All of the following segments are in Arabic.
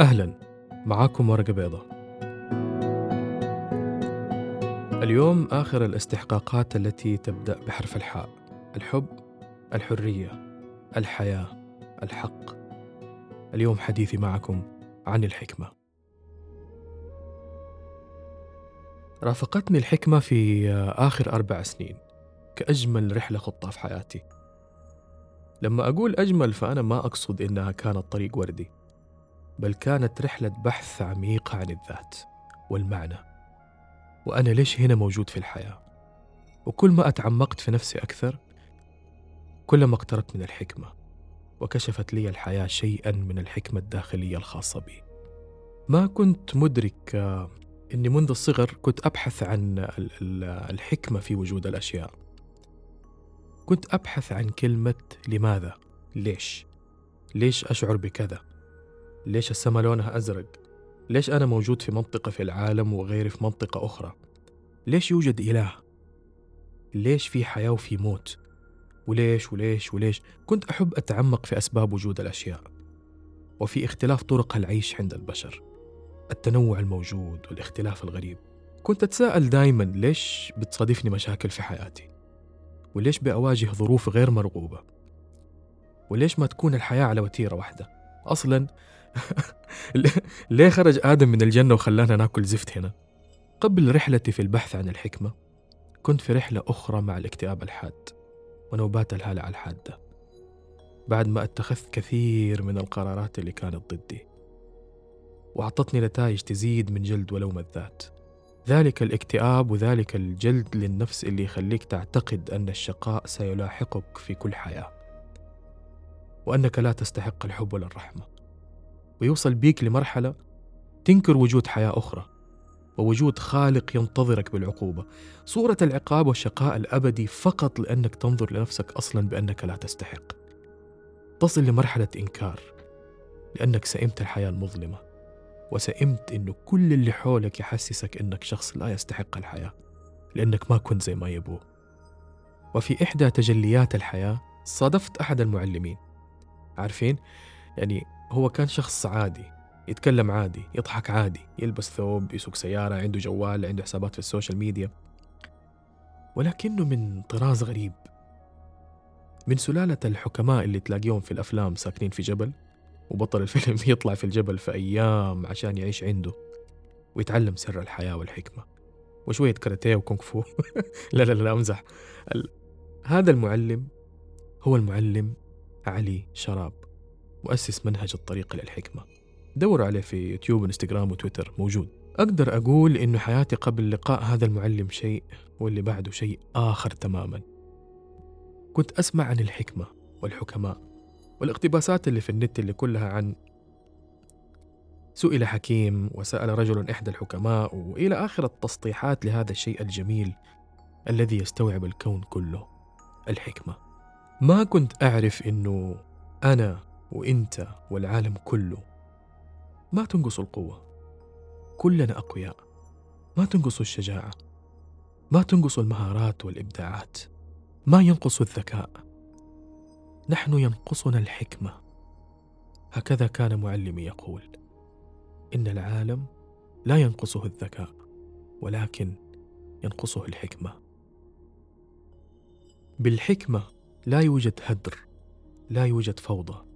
أهلا. معاكم ورقة بيضة. اليوم آخر الاستحقاقات التي تبدأ بحرف الحاء. الحب الحرية الحياة الحق. اليوم حديثي معكم عن الحكمة. رافقتني الحكمة في آخر أربع سنين كأجمل رحلة خطة في حياتي. لما أقول أجمل فأنا ما أقصد إنها كانت طريق وردي. بل كانت رحلة بحث عميقة عن الذات والمعنى. وأنا ليش هنا موجود في الحياة؟ وكل ما أتعمقت في نفسي أكثر كلما اقتربت من الحكمة وكشفت لي الحياة شيئا من الحكمة الداخلية الخاصة بي. ما كنت مدرك آه، أني منذ الصغر كنت أبحث عن الحكمة في وجود الأشياء. كنت أبحث عن كلمة لماذا؟ ليش؟ ليش أشعر بكذا؟ ليش السماء لونها أزرق؟ ليش أنا موجود في منطقة في العالم وغيري في منطقة أخرى؟ ليش يوجد إله؟ ليش في حياة وفي موت؟ وليش وليش وليش؟ كنت أحب أتعمق في أسباب وجود الأشياء وفي اختلاف طرق العيش عند البشر التنوع الموجود والاختلاف الغريب. كنت أتساءل دايما ليش بتصادفني مشاكل في حياتي؟ وليش بأواجه ظروف غير مرغوبة؟ وليش ما تكون الحياة على وتيرة واحدة؟ أصلا ليه خرج آدم من الجنة وخلانا ناكل زفت هنا؟ قبل رحلتي في البحث عن الحكمة كنت في رحلة أخرى مع الاكتئاب الحاد ونوبات الهلع الحادة بعد ما اتخذت كثير من القرارات اللي كانت ضدي وأعطتني نتائج تزيد من جلد ولوم الذات. ذلك الاكتئاب وذلك الجلد للنفس اللي يخليك تعتقد أن الشقاء سيلاحقك في كل حياة وأنك لا تستحق الحب ولا الرحمة ويوصل بيك لمرحلة تنكر وجود حياة أخرى ووجود خالق ينتظرك بالعقوبة. صورة العقاب والشقاء الأبدي فقط لأنك تنظر لنفسك أصلا بأنك لا تستحق. تصل لمرحلة إنكار لأنك سئمت الحياة المظلمة وسئمت أنه كل اللي حولك يحسسك أنك شخص لا يستحق الحياة لأنك ما كنت زي ما يبوه وفي إحدى تجليات الحياة صادفت أحد المعلمين. عارفين؟ يعني هو كان شخص عادي يتكلم عادي يضحك عادي يلبس ثوب يسوق سيارة عنده جوال عنده حسابات في ال social media. ولكنه من طراز غريب. من سلالة الحكماء اللي تلاقيهم في الأفلام ساكنين في جبل وبطل الفيلم يطلع في الجبل في أيام عشان يعيش عنده ويتعلم سر الحياة والحكمة وشوية كاراتيه وكونغ فو. لا لا لا أمزح. ال... هذا المعلم هو المعلم علي شراب. مؤسس منهج الطريق للحكمة دوروا عليه في يوتيوب وانستغرام وتويتر موجود. أقدر أقول إنه حياتي قبل لقاء هذا المعلم شيء واللي بعده شيء آخر تماما. كنت أسمع عن الحكمة والحكماء والاقتباسات اللي في النت اللي كلها عن سئل حكيم وسأل رجل إحدى الحكماء وإلى آخر التسطيحات لهذا الشيء الجميل الذي يستوعب الكون كله الحكمة. ما كنت أعرف إنه أنا وإنت والعالم كله. ما تنقص القوة. كلنا أقوياء. ما تنقص الشجاعة. ما تنقص المهارات والإبداعات. ما ينقص الذكاء. نحن ينقصنا الحكمة. هكذا كان معلمي يقول. إن العالم لا ينقصه الذكاء ولكن ينقصه الحكمة. بالحكمة لا يوجد هدر لا يوجد فوضى.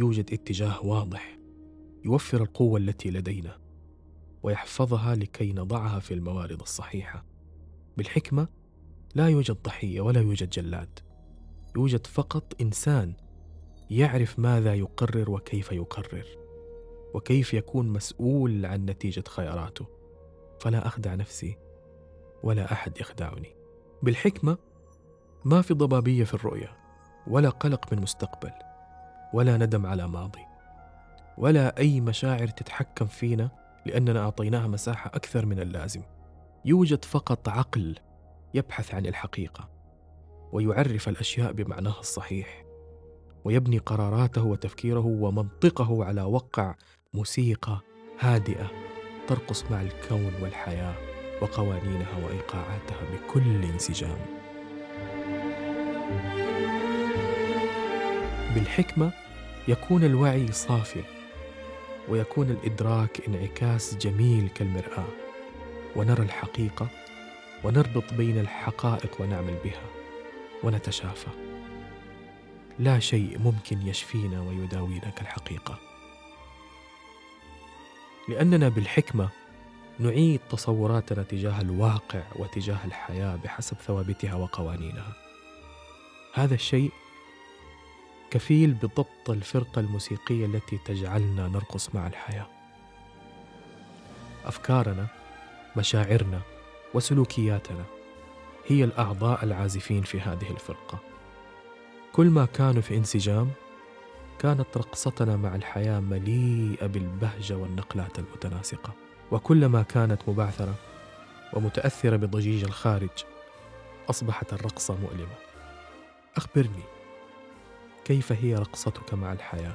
يوجد اتجاه واضح يوفر القوة التي لدينا ويحفظها لكي نضعها في الموارد الصحيحة. بالحكمة لا يوجد ضحية ولا يوجد جلاد. يوجد فقط إنسان يعرف ماذا يقرر وكيف يقرر وكيف يكون مسؤول عن نتيجة خياراته. فلا أخدع نفسي ولا أحد يخدعني. بالحكمة ما في ضبابية في الرؤية ولا قلق من مستقبل. ولا ندم على ماضي. ولا أي مشاعر تتحكم فينا لأننا أعطيناها مساحة أكثر من اللازم. يوجد فقط عقل يبحث عن الحقيقة ويعرف الأشياء بمعناها الصحيح ويبني قراراته وتفكيره ومنطقه على وقع موسيقى هادئة ترقص مع الكون والحياة وقوانينها وإيقاعاتها بكل انسجام. بالحكمة يكون الوعي صافي ويكون الإدراك انعكاس جميل كالمرآة. ونرى الحقيقة ونربط بين الحقائق ونعمل بها ونتشافى. لا شيء ممكن يشفينا ويداوينا كالحقيقة. لأننا بالحكمة نعيد تصوراتنا تجاه الواقع وتجاه الحياة بحسب ثوابتها وقوانينها. هذا الشيء كفيل بضبط الفرقة الموسيقية التي تجعلنا نرقص مع الحياة. أفكارنا مشاعرنا وسلوكياتنا هي الأعضاء العازفين في هذه الفرقة. كل ما كانوا في انسجام كانت رقصتنا مع الحياة مليئة بالبهجة والنقلات المتناسقة. وكلما كانت مبعثرة ومتأثرة بضجيج الخارج أصبحت الرقصة مؤلمة. أخبرني كيف هي رقصتك مع الحياة؟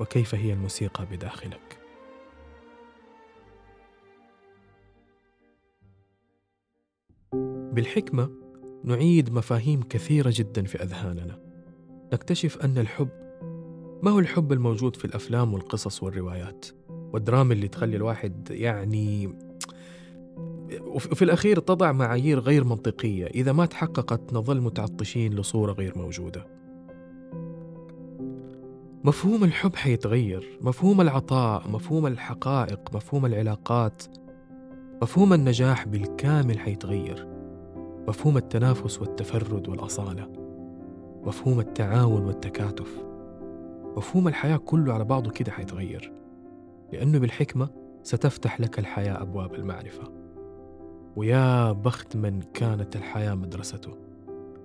وكيف هي الموسيقى بداخلك؟ بالحكمة نعيد مفاهيم كثيرة جدا في أذهاننا. نكتشف أن الحب ما هو الحب الموجود في الأفلام والقصص والروايات؟ والدراما اللي تخلي الواحد يعني وفي الأخير تضع معايير غير منطقية إذا ما تحققت نظل متعطشين لصورة غير موجودة. مفهوم الحب حيتغير مفهوم العطاء مفهوم الحقائق مفهوم العلاقات مفهوم النجاح بالكامل حيتغير. مفهوم التنافس والتفرد والأصالة. مفهوم التعاون والتكاتف. مفهوم الحياة كله على بعضه كده حيتغير. لأنه بالحكمة ستفتح لك الحياة أبواب المعرفة. ويا بخت من كانت الحياة مدرسته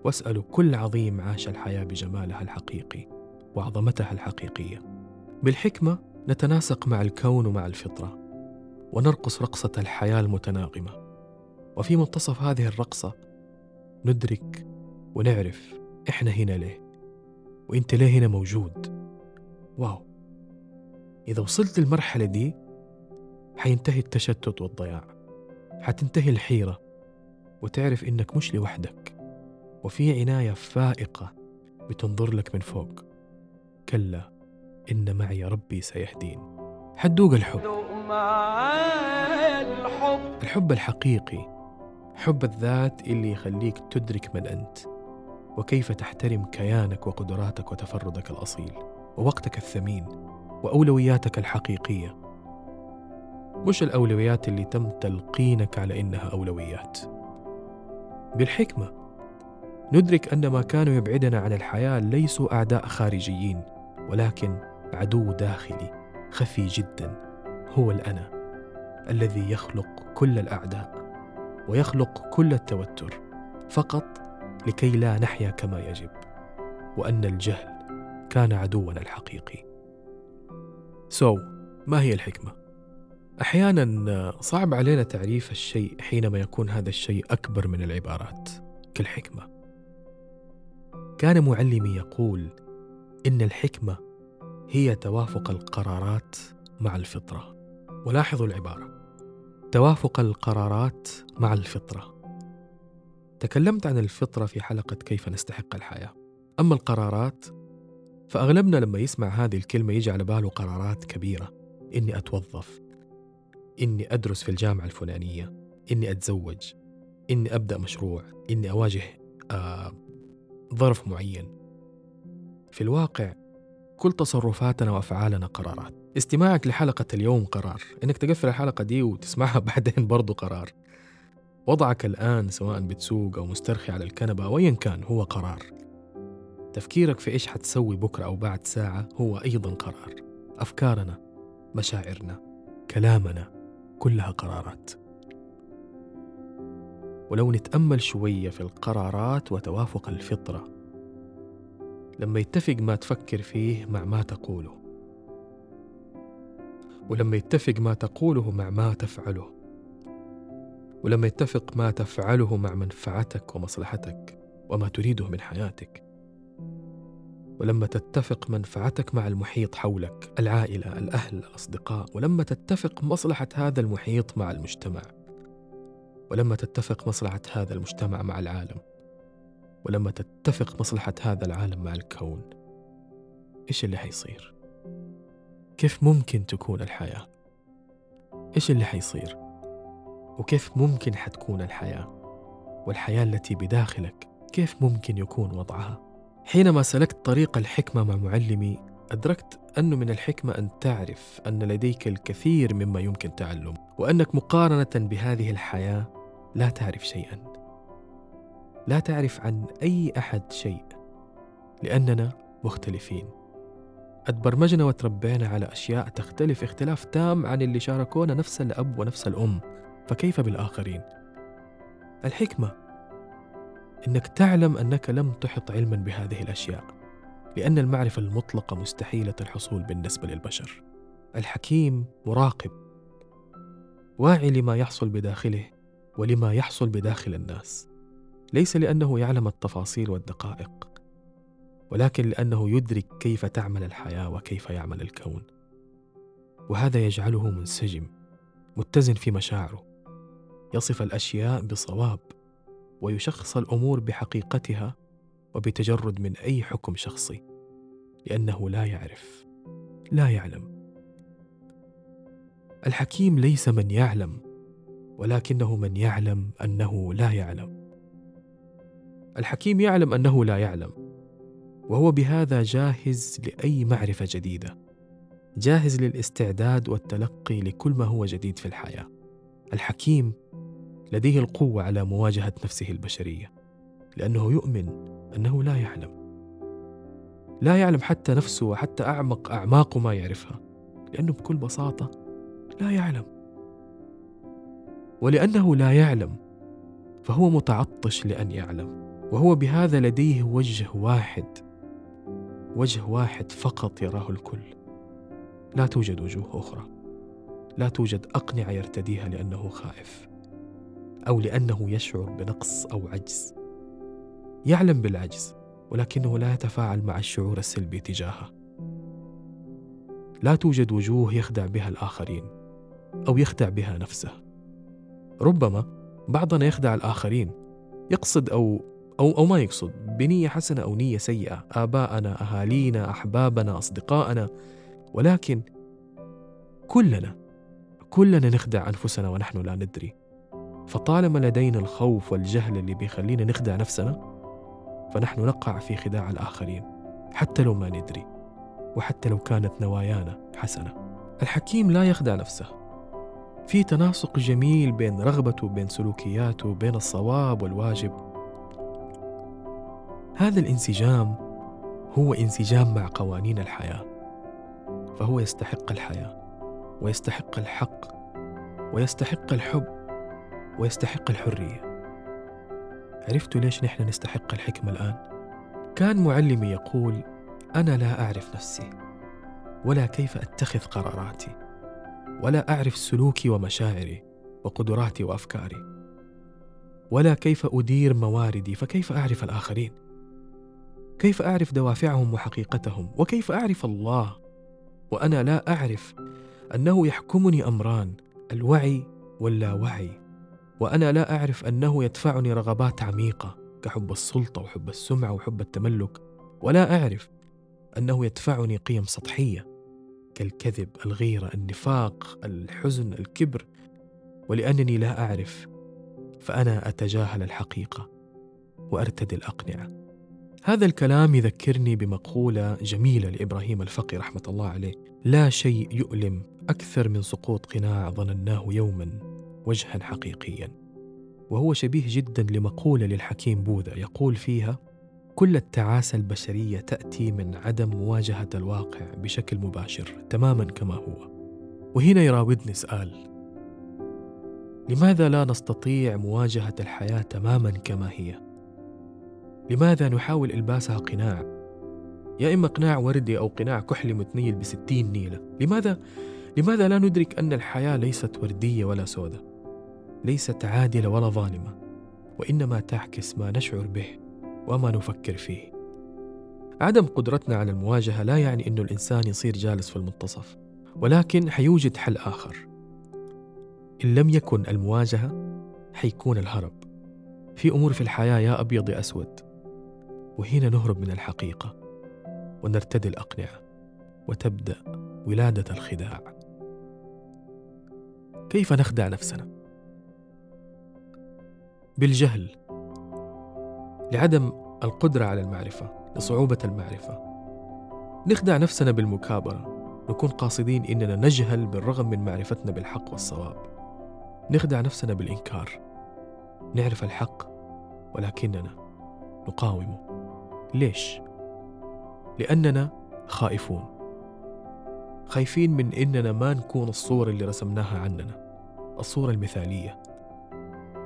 واسأل كل عظيم عاش الحياة بجمالها الحقيقي. وعظمتها الحقيقية. بالحكمة نتناسق مع الكون ومع الفطرة ونرقص رقصة الحياة المتناغمة. وفي منتصف هذه الرقصة ندرك ونعرف إحنا هنا ليه وإنت ليه هنا موجود. واو! إذا وصلت للمرحلة دي حينتهي التشتت والضياع حتنتهي الحيرة وتعرف إنك مش لوحدك وفي عناية فائقة بتنظر لك من فوق. كلا إن معي ربي سيهدين. حدوق الحب. الحب الحقيقي حب الذات اللي يخليك تدرك من أنت. وكيف تحترم كيانك وقدراتك وتفردك الأصيل ووقتك الثمين وأولوياتك الحقيقية. مش الأولويات اللي تم تلقينك على إنها أولويات. بالحكمة ندرك أن ما كانوا يبعدنا عن الحياة ليسوا أعداء خارجيين. ولكن عدو داخلي خفي جدا هو الأنا الذي يخلق كل الأعداء ويخلق كل التوتر فقط لكي لا نحيا كما يجب وأن الجهل كان عدونا الحقيقي سو so, ما هي الحكمة؟ أحيانا صعب علينا تعريف الشيء حينما يكون هذا الشيء أكبر من العبارات كالحكمة كان معلمي يقول إن الحكمة هي توافق القرارات مع الفطرة. ولاحظوا العبارة. توافق القرارات مع الفطرة. تكلمت عن الفطرة في حلقة كيف نستحق الحياة. أما القرارات فأغلبنا لما يسمع هذه الكلمة يجي على باله قرارات كبيرة. إني أتوظف. إني أدرس في الجامعة الفلانية. إني أتزوج. إني أبدأ مشروع. إني أواجه آه ظرف معين. في الواقع كل تصرفاتنا وأفعالنا قرارات. استماعك لحلقة اليوم قرار. إنك تقفل الحلقة دي وتسمعها بعدين برضو قرار. وضعك الآن سواء بتسوق أو مسترخي على الكنبة أو أيا كان هو قرار. تفكيرك في إيش حتسوي بكرة أو بعد ساعة هو أيضا قرار. أفكارنا مشاعرنا كلامنا كلها قرارات. ولو نتأمل شوية في القرارات وتوافق الفطرة لما يتفق ما تفكر فيه مع ما تقوله. ولما يتفق ما تقوله مع ما تفعله. ولما يتفق ما تفعله مع منفعتك ومصلحتك وما تريده من حياتك. ولما تتفق منفعتك مع المحيط حولك العائلة الأهل الأصدقاء ولما تتفق مصلحة هذا المحيط مع المجتمع. ولما تتفق مصلحة هذا المجتمع مع العالم. ولما تتفق مصلحة هذا العالم مع الكون إيش اللي حيصير؟ كيف ممكن تكون الحياة؟ إيش اللي حيصير؟ وكيف ممكن حتكون الحياة؟ والحياة التي بداخلك كيف ممكن يكون وضعها؟ حينما سلكت طريق الحكمة مع معلمي أدركت أن من الحكمة أن تعرف أن لديك الكثير مما يمكن تعلم وأنك مقارنة بهذه الحياة لا تعرف شيئا. لا تعرف عن أي أحد شيء لأننا مختلفين. أتبرمجنا وتربينا على أشياء تختلف اختلاف تام عن اللي شاركونا نفس الأب ونفس الأم فكيف بالآخرين؟ الحكمة إنك تعلم أنك لم تحط علما بهذه الأشياء لأن المعرفة المطلقة مستحيلة الحصول بالنسبة للبشر. الحكيم مراقب واعي لما يحصل بداخله ولما يحصل بداخل الناس. ليس لأنه يعلم التفاصيل والدقائق ولكن لأنه يدرك كيف تعمل الحياة وكيف يعمل الكون. وهذا يجعله منسجم متزن في مشاعره. يصف الأشياء بصواب ويشخص الأمور بحقيقتها وبتجرد من أي حكم شخصي لأنه لا يعرف لا يعلم. الحكيم ليس من يعلم ولكنه من يعلم أنه لا يعلم. الحكيم يعلم أنه لا يعلم وهو بهذا جاهز لأي معرفة جديدة جاهز للاستعداد والتلقي لكل ما هو جديد في الحياة. الحكيم لديه القوة على مواجهة نفسه البشرية لأنه يؤمن أنه لا يعلم. لا يعلم حتى نفسه وحتى أعمق أعماق ما يعرفها لأنه بكل بساطة لا يعلم. ولأنه لا يعلم فهو متعطش لأن يعلم. وهو بهذا لديه وجه واحد وجه واحد فقط يراه الكل. لا توجد وجوه أخرى. لا توجد أقنعة يرتديها لأنه خائف أو لأنه يشعر بنقص أو عجز. يعلم بالعجز ولكنه لا يتفاعل مع الشعور السلبي تجاهه. لا توجد وجوه يخدع بها الآخرين أو يخدع بها نفسه. ربما بعضنا يخدع الآخرين يقصد أو أو أو ما يقصد بنية حسنة أو نية سيئة آباءنا أهالينا أحبابنا أصدقائنا. ولكن كلنا كلنا نخدع أنفسنا ونحن لا ندري. فطالما لدينا الخوف والجهل اللي بيخلينا نخدع نفسنا فنحن نقع في خداع الآخرين حتى لو ما ندري وحتى لو كانت نوايانا حسنة. الحكيم لا يخدع نفسه. في تناسق جميل بين رغبته بين سلوكياته بين الصواب والواجب. هذا الانسجام هو انسجام مع قوانين الحياة فهو يستحق الحياة ويستحق الحق ويستحق الحب ويستحق الحرية. عرفتوا ليش نحن نستحق الحكمة الآن؟ كان معلمي يقول أنا لا أعرف نفسي ولا كيف أتخذ قراراتي ولا أعرف سلوكي ومشاعري وقدراتي وأفكاري ولا كيف أدير مواردي فكيف أعرف الآخرين؟ كيف أعرف دوافعهم وحقيقتهم؟ وكيف أعرف الله؟ وأنا لا أعرف أنه يحكمني أمران الوعي واللاوعي. وأنا لا أعرف أنه يدفعني رغبات عميقة كحب السلطة وحب السمعة وحب التملك. ولا أعرف أنه يدفعني قيم سطحية كالكذب الغيرة النفاق الحزن الكبر. ولأنني لا أعرف فأنا أتجاهل الحقيقة وأرتدي الأقنعة. هذا الكلام يذكرني بمقولة جميلة لإبراهيم الفقي رحمة الله عليه. لا شيء يؤلم أكثر من سقوط قناع ظنناه يوما وجها حقيقيا. وهو شبيه جدا لمقولة للحكيم بوذا. يقول فيها كل التعاسة البشرية تأتي من عدم مواجهة الواقع بشكل مباشر تماما كما هو. وهنا يراودني سؤال لماذا لا نستطيع مواجهة الحياة تماما كما هي؟ لماذا نحاول إلباسها قناع؟ يا إما قناع وردي أو قناع كحلي متنيل بستين نيلة. لماذا؟ لماذا لا ندرك أن الحياة ليست وردية ولا سوداء ليست عادلة ولا ظالمة وإنما تعكس ما نشعر به وما نفكر فيه. عدم قدرتنا على المواجهة لا يعني أنه الإنسان يصير جالس في المنتصف ولكن حيوجد حل آخر. إن لم يكن المواجهة حيكون الهرب. في أمور في الحياة يا أبيض يا أسود. وهنا نهرب من الحقيقة ونرتدي الأقنعة وتبدأ ولادة الخداع. كيف نخدع نفسنا؟ بالجهل لعدم القدرة على المعرفة لصعوبة المعرفة. نخدع نفسنا بالمكابرة نكون قاصدين إننا نجهل بالرغم من معرفتنا بالحق والصواب. نخدع نفسنا بالإنكار نعرف الحق ولكننا نقاومه. ليش؟ لأننا خائفون. خايفين من إننا ما نكون الصورة اللي رسمناها عننا الصورة المثالية.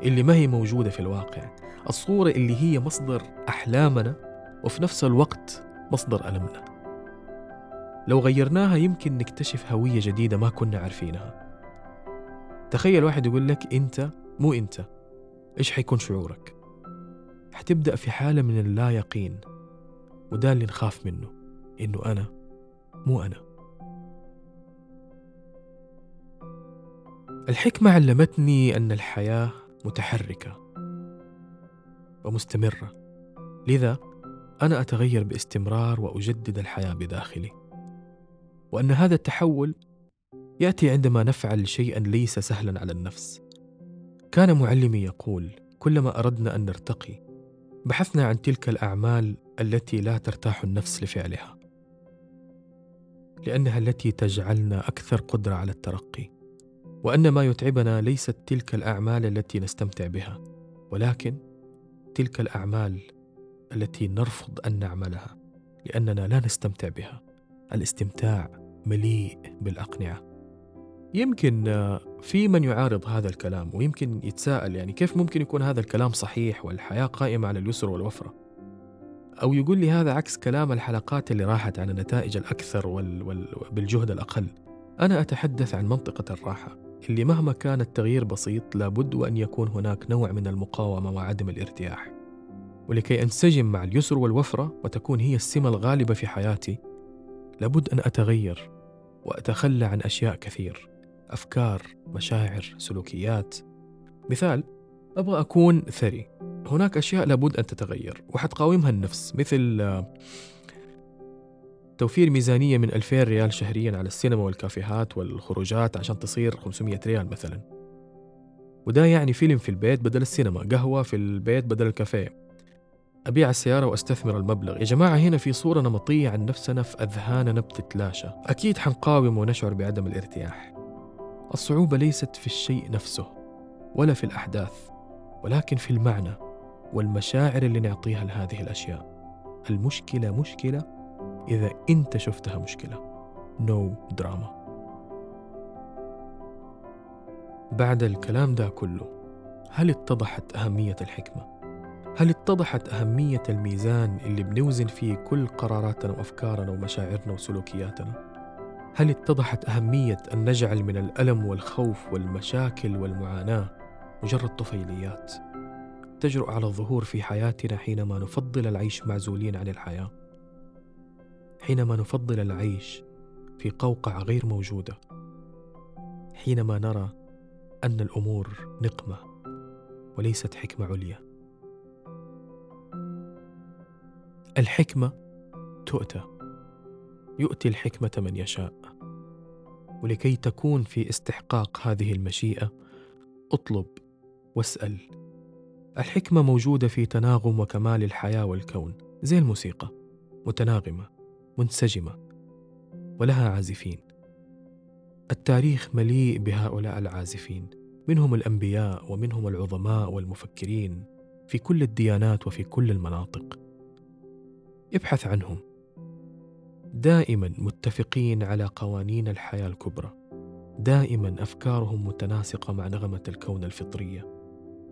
اللي ما هي موجودة في الواقع الصورة اللي هي مصدر أحلامنا وفي نفس الوقت مصدر ألمنا. لو غيرناها يمكن نكتشف هوية جديدة ما كنا عارفينها. تخيل واحد يقول لك أنت مو أنت إيش حيكون شعورك؟ حتبدأ في حالة من اللا يقين وده اللي نخاف منه إنه أنا مو أنا. الحكمة علمتني أن الحياة متحركة ومستمرة. لذا أنا أتغير باستمرار وأجدد الحياة بداخلي. وأن هذا التحول يأتي عندما نفعل شيئا ليس سهلا على النفس. كان معلمي يقول كلما أردنا أن نرتقي بحثنا عن تلك الأعمال التي لا ترتاح النفس لفعلها لأنها التي تجعلنا أكثر قدرة على الترقي وأن ما يتعبنا ليست تلك الأعمال التي نستمتع بها ولكن تلك الأعمال التي نرفض أن نعملها لأننا لا نستمتع بها. الاستمتاع مليء بالأقنعة. يمكن في من يعارض هذا الكلام ويمكن يتساءل يعني كيف ممكن يكون هذا الكلام صحيح والحياة قائمة على اليسر والوفرة؟ أو يقول لي هذا عكس كلام الحلقات اللي راحت عن النتائج الأكثر وال... وال... بالجهد الأقل. أنا أتحدث عن منطقة الراحة اللي مهما كان التغيير بسيط لابد وأن يكون هناك نوع من المقاومة وعدم الارتياح. ولكي أنسجم مع اليسر والوفرة وتكون هي السمة الغالبة في حياتي لابد أن أتغير وأتخلى عن أشياء كثير. أفكار مشاعر سلوكيات. مثال أبغى أكون ثري. هناك أشياء لابد أن تتغير وحتقاومها النفس مثل توفير ميزانية من 2000 ريال شهريا على السينما والكافيهات والخروجات عشان تصير 500 ريال مثلا. وده يعني فيلم في البيت بدل السينما قهوة في البيت بدل الكافيه. أبيع السيارة وأستثمر المبلغ. يا جماعة هنا في صورة نمطية عن نفسنا في أذهاننا بتتلاشى. أكيد حنقاوم ونشعر بعدم الارتياح. الصعوبة ليست في الشيء نفسه ولا في الأحداث ولكن في المعنى والمشاعر اللي نعطيها لهذه الأشياء المشكلة مشكلة إذا أنت شفتها مشكلة نو no دراما بعد الكلام ده كله هل اتضحت أهمية الحكمة؟ هل اتضحت أهمية الميزان اللي بنوزن فيه كل قراراتنا وأفكارنا ومشاعرنا وسلوكياتنا؟ هل اتضحت أهمية أن نجعل من الألم والخوف والمشاكل والمعاناة مجرد طفيليات تجرؤ على الظهور في حياتنا حينما نفضل العيش معزولين عن الحياة؟ حينما نفضل العيش في قوقعة غير موجودة؟ حينما نرى أن الأمور نقمة وليست حكمة عليا؟ الحكمة تؤتى. يؤتي الحكمة من يشاء. ولكي تكون في استحقاق هذه المشيئة اطلب واسأل. الحكمة موجودة في تناغم وكمال الحياة والكون. زي الموسيقى متناغمة. منسجمة. ولها عازفين. التاريخ مليء بهؤلاء العازفين. منهم الأنبياء ومنهم العظماء والمفكرين في كل الديانات وفي كل المناطق. ابحث عنهم. دائما متفقين على قوانين الحياة الكبرى. دائما أفكارهم متناسقة مع نغمة الكون الفطرية.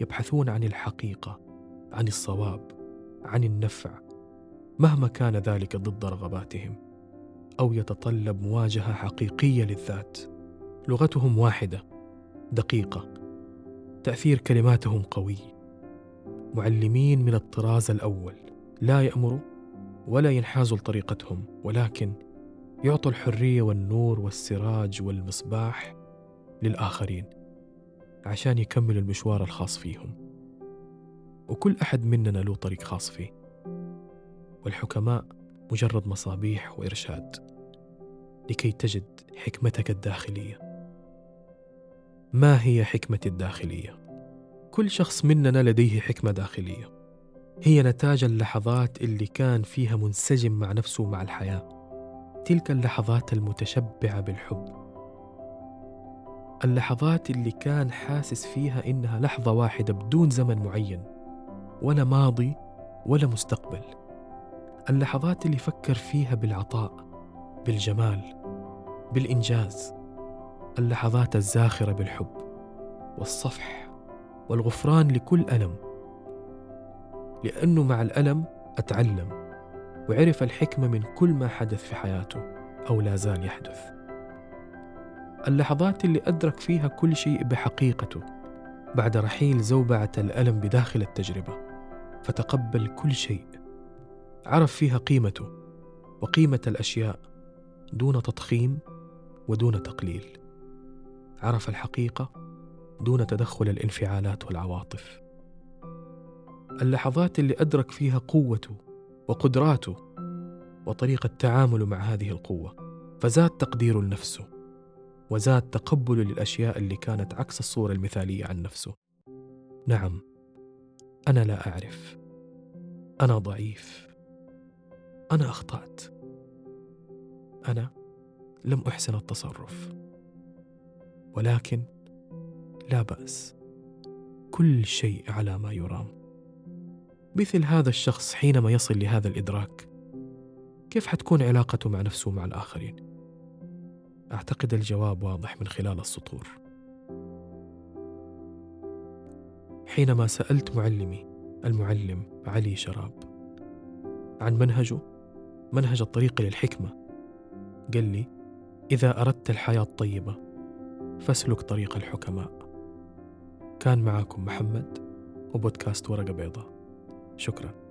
يبحثون عن الحقيقة عن الصواب عن النفع مهما كان ذلك ضد رغباتهم أو يتطلب مواجهة حقيقية للذات. لغتهم واحدة دقيقة. تأثير كلماتهم قوي. معلمين من الطراز الأول. لا يأمروا ولا ينحازوا لطريقتهم ولكن يعطوا الحرية والنور والسراج والمصباح للآخرين عشان يكملوا المشوار الخاص فيهم. وكل أحد مننا له طريق خاص فيه. والحكماء مجرد مصابيح وإرشاد لكي تجد حكمتك الداخلية. ما هي حكمتي الداخلية؟ كل شخص مننا لديه حكمة داخلية. هي نتاج اللحظات اللي كان فيها منسجم مع نفسه ومع الحياة تلك اللحظات المتشبعة بالحب. اللحظات اللي كان حاسس فيها إنها لحظة واحدة بدون زمن معين ولا ماضي ولا مستقبل. اللحظات اللي فكر فيها بالعطاء بالجمال بالإنجاز. اللحظات الزاخرة بالحب والصفح والغفران لكل ألم. لأنه مع الألم أتعلم وعرف الحكمة من كل ما حدث في حياته أو لا زال يحدث. اللحظات اللي أدرك فيها كل شيء بحقيقته بعد رحيل زوبعة الألم بداخل التجربة فتقبل كل شيء. عرف فيها قيمته وقيمة الأشياء دون تضخيم ودون تقليل. عرف الحقيقة دون تدخل الانفعالات والعواطف. اللحظات اللي أدرك فيها قوته وقدراته وطريقة تعامله مع هذه القوة فزاد تقديره لنفسه وزاد تقبله للأشياء اللي كانت عكس الصورة المثالية عن نفسه. نعم أنا لا أعرف. أنا ضعيف. أنا أخطأت. أنا لم أحسن التصرف. ولكن لا بأس. كل شيء على ما يرام. مثل هذا الشخص حينما يصل لهذا الإدراك؟ كيف حتكون علاقته مع نفسه ومع الآخرين؟ أعتقد الجواب واضح من خلال السطور. حينما سألت معلمي المعلم علي شراب عن منهجه منهج الطريق للحكمة قال لي إذا أردت الحياة الطيبة فاسلك طريق الحكماء. كان معاكم محمد وبودكاست ورقة بيضاء. شكراً.